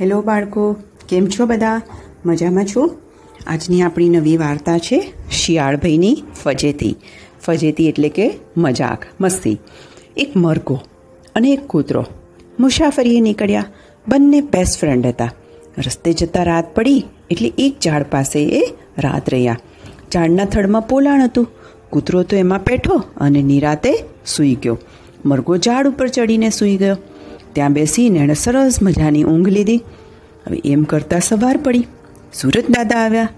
Hello બાળકો, કેમ છો બધા? મજામાં છો? આજની આપણી નવી વાર્તા છે શિયાળભાઈની ફજેતી. ફજેતી એટલે કે મજાક, મસ્તી. એક મરઘો અને એક કૂતરો મુસાફરીએ નીકળ્યા. બંને બેસ્ટ ફ્રેન્ડ હતા. રસ્તે જતાં રાત પડી, એટલે એક ઝાડ પાસે એ રાત રહ્યા. ઝાડના થડમાં પોલાણ હતું. કૂતરો તો એમાં બેઠો અને નિરાતે સૂઈ ગયો. મરઘો ઝાડ ઉપર ચડીને સૂઈ ગયો. ત્યાં બેસીને એણે સરસ મજાની ઊંઘ લીધી. હવે એમ કરતાં સવાર પડી. સુરત દાદા આવ્યા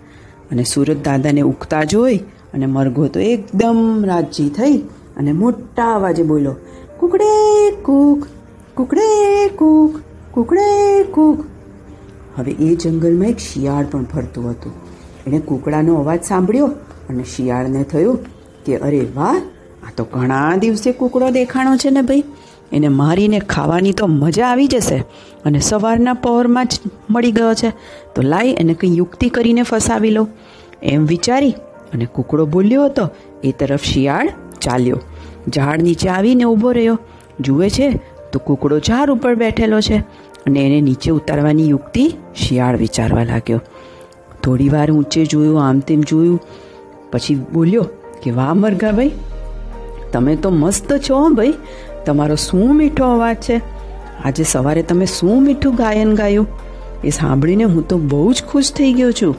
અને સુરત દાદાને ઉગતા જોઈ અને મરઘો તો એકદમ રાજી થઈ અને મોટા અવાજે બોલ્યો, કુકડે કૂક કુકડે કૂક કુકડે કૂક. હવે એ જંગલમાં એક શિયાળ પણ ફરતું હતું. એણે કૂકડાનો અવાજ સાંભળ્યો અને શિયાળને થયું કે, અરે વાહ, આ તો ઘણા દિવસે કૂકડો દેખાણો છે ને ભાઈ. એને મારીને ખાવાની તો મજા આવી જશે અને સવારના પહોરમાં જ મળી ગયો છે. તો લાઈ એને કંઈ યુક્તિ કરીને ફસાવી લો. એમ વિચારી અને કૂકડો બોલ્યો હતો, એ તરફ શિયાળ ચાલ્યો. ઝાડ નીચે આવીને ઊભો રહ્યો. જુએ છે, તો કૂકડો ઝાડ ઉપર બેઠેલો છે અને એને નીચે ઉતારવાની યુક્તિ શિયાળ વિચારવા લાગ્યો. થોડી વાર ઊંચે જોયું, આમ તેમ જોયું. પછી બોલ્યો કે, વાહ, મરઘા ભાઈ, તમે તો મસ્ત છો ભાઈ. તમારો શું મીઠો અવાજ છે? આજે સવારે તમે શું મીઠું ગાયન ગાયું? એ સાંભળીને હું તો બહુ જ ખુશ થઈ ગયો છું.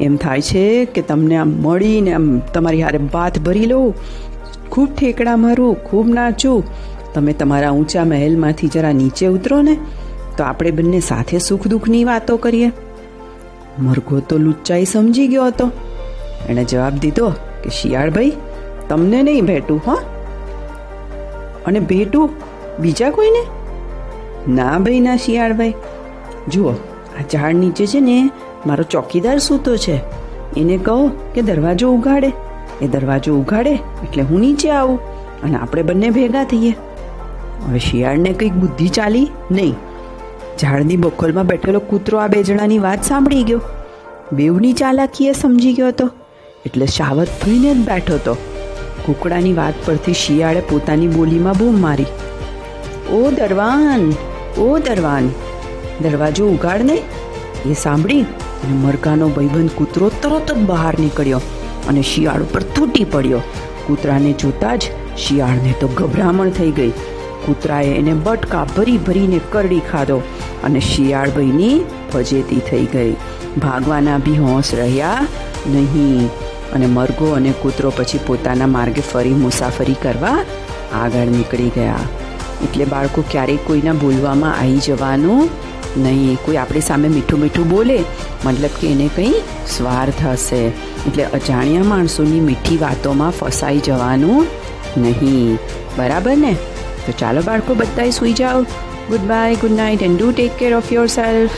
એમ થાય છે કે તમને આમ મળીને આમ તમારી હારે બાથ ભરી લઉં, ખૂબ ઠેકડા મારું, ખૂબ નાચું. તમે તમારા ઊંચા મહેલમાંથી જરા નીચે ઉતરો ને, તો આપણે બંને સાથે સુખ દુઃખની વાતો કરીએ. મરઘો તો લુચ્ચાઈ સમજી ગયો હતો. એણે જવાબ દીધો કે શિયાળભાઈ, તમને નહીં ભેટું, હા. અને ભેટું બીજા કોઈને? ના ભાઈ, ના શિયાળભાઈ જુઓ, આ ઝાડ નીચે છે ને, મારો ચોકીદાર સૂતો છે. એને કહો કે દરવાજો ઉઘાડે. એ દરવાજો ઉઘાડે એટલે હું નીચે આવું અને આપણે બંને ભેગા થઈએ. હવે શિયાળને કંઈક બુદ્ધિ ચાલી નહીં. ઝાડની બખોલમાં બેઠેલો કૂતરો આ બે જણાની વાત સાંભળી ગયો. બેવની ચાલાકીએ સમજી ગયો હતો. એટલે સાવધ થઈને જ બેઠો હતો. કુકડાની વાત પરથી શિયાળે પોતાની બોલીમાં બૂમ મારી. ઓ દરવાન ઓ દરવાન, દરવાજો ઉગાડ ને. એ સાંભળી અને મરઘાનો ભાઈબંધ કૂતરો તરત જ બહાર નીકળ્યો અને શિયાળ ઉપર તૂટી પડ્યો. કૂતરાને જોતા જ શિયાળને તો ગભરામણ થઈ ગઈ. કૂતરાએ એને બટકા ભરી ભરીને કરડી ખાધો અને શિયાળભાઈની ફજેતી થઈ ગઈ. ભાગવાના બી હોંશ રહ્યા નહીં. અને મરઘો અને કૂતરો પછી પોતાના માર્ગે ફરી મુસાફરી કરવા આગળ નીકળી ગયા. એટલે બાળકો, ક્યારેય કોઈના બોલવામાં આવી જવાનું નહીં. કોઈ આપણી સામે મીઠું મીઠું બોલે, મતલબ કે એને કંઈ સ્વાર્થ હશે. એટલે અજાણ્યા માણસોની મીઠી વાતોમાં ફસાઈ જવાનું નહીં. બરાબર ને? તો ચાલો બાળકો, બધાય સૂઈ જાઓ. Good bye good night and do take care of yourself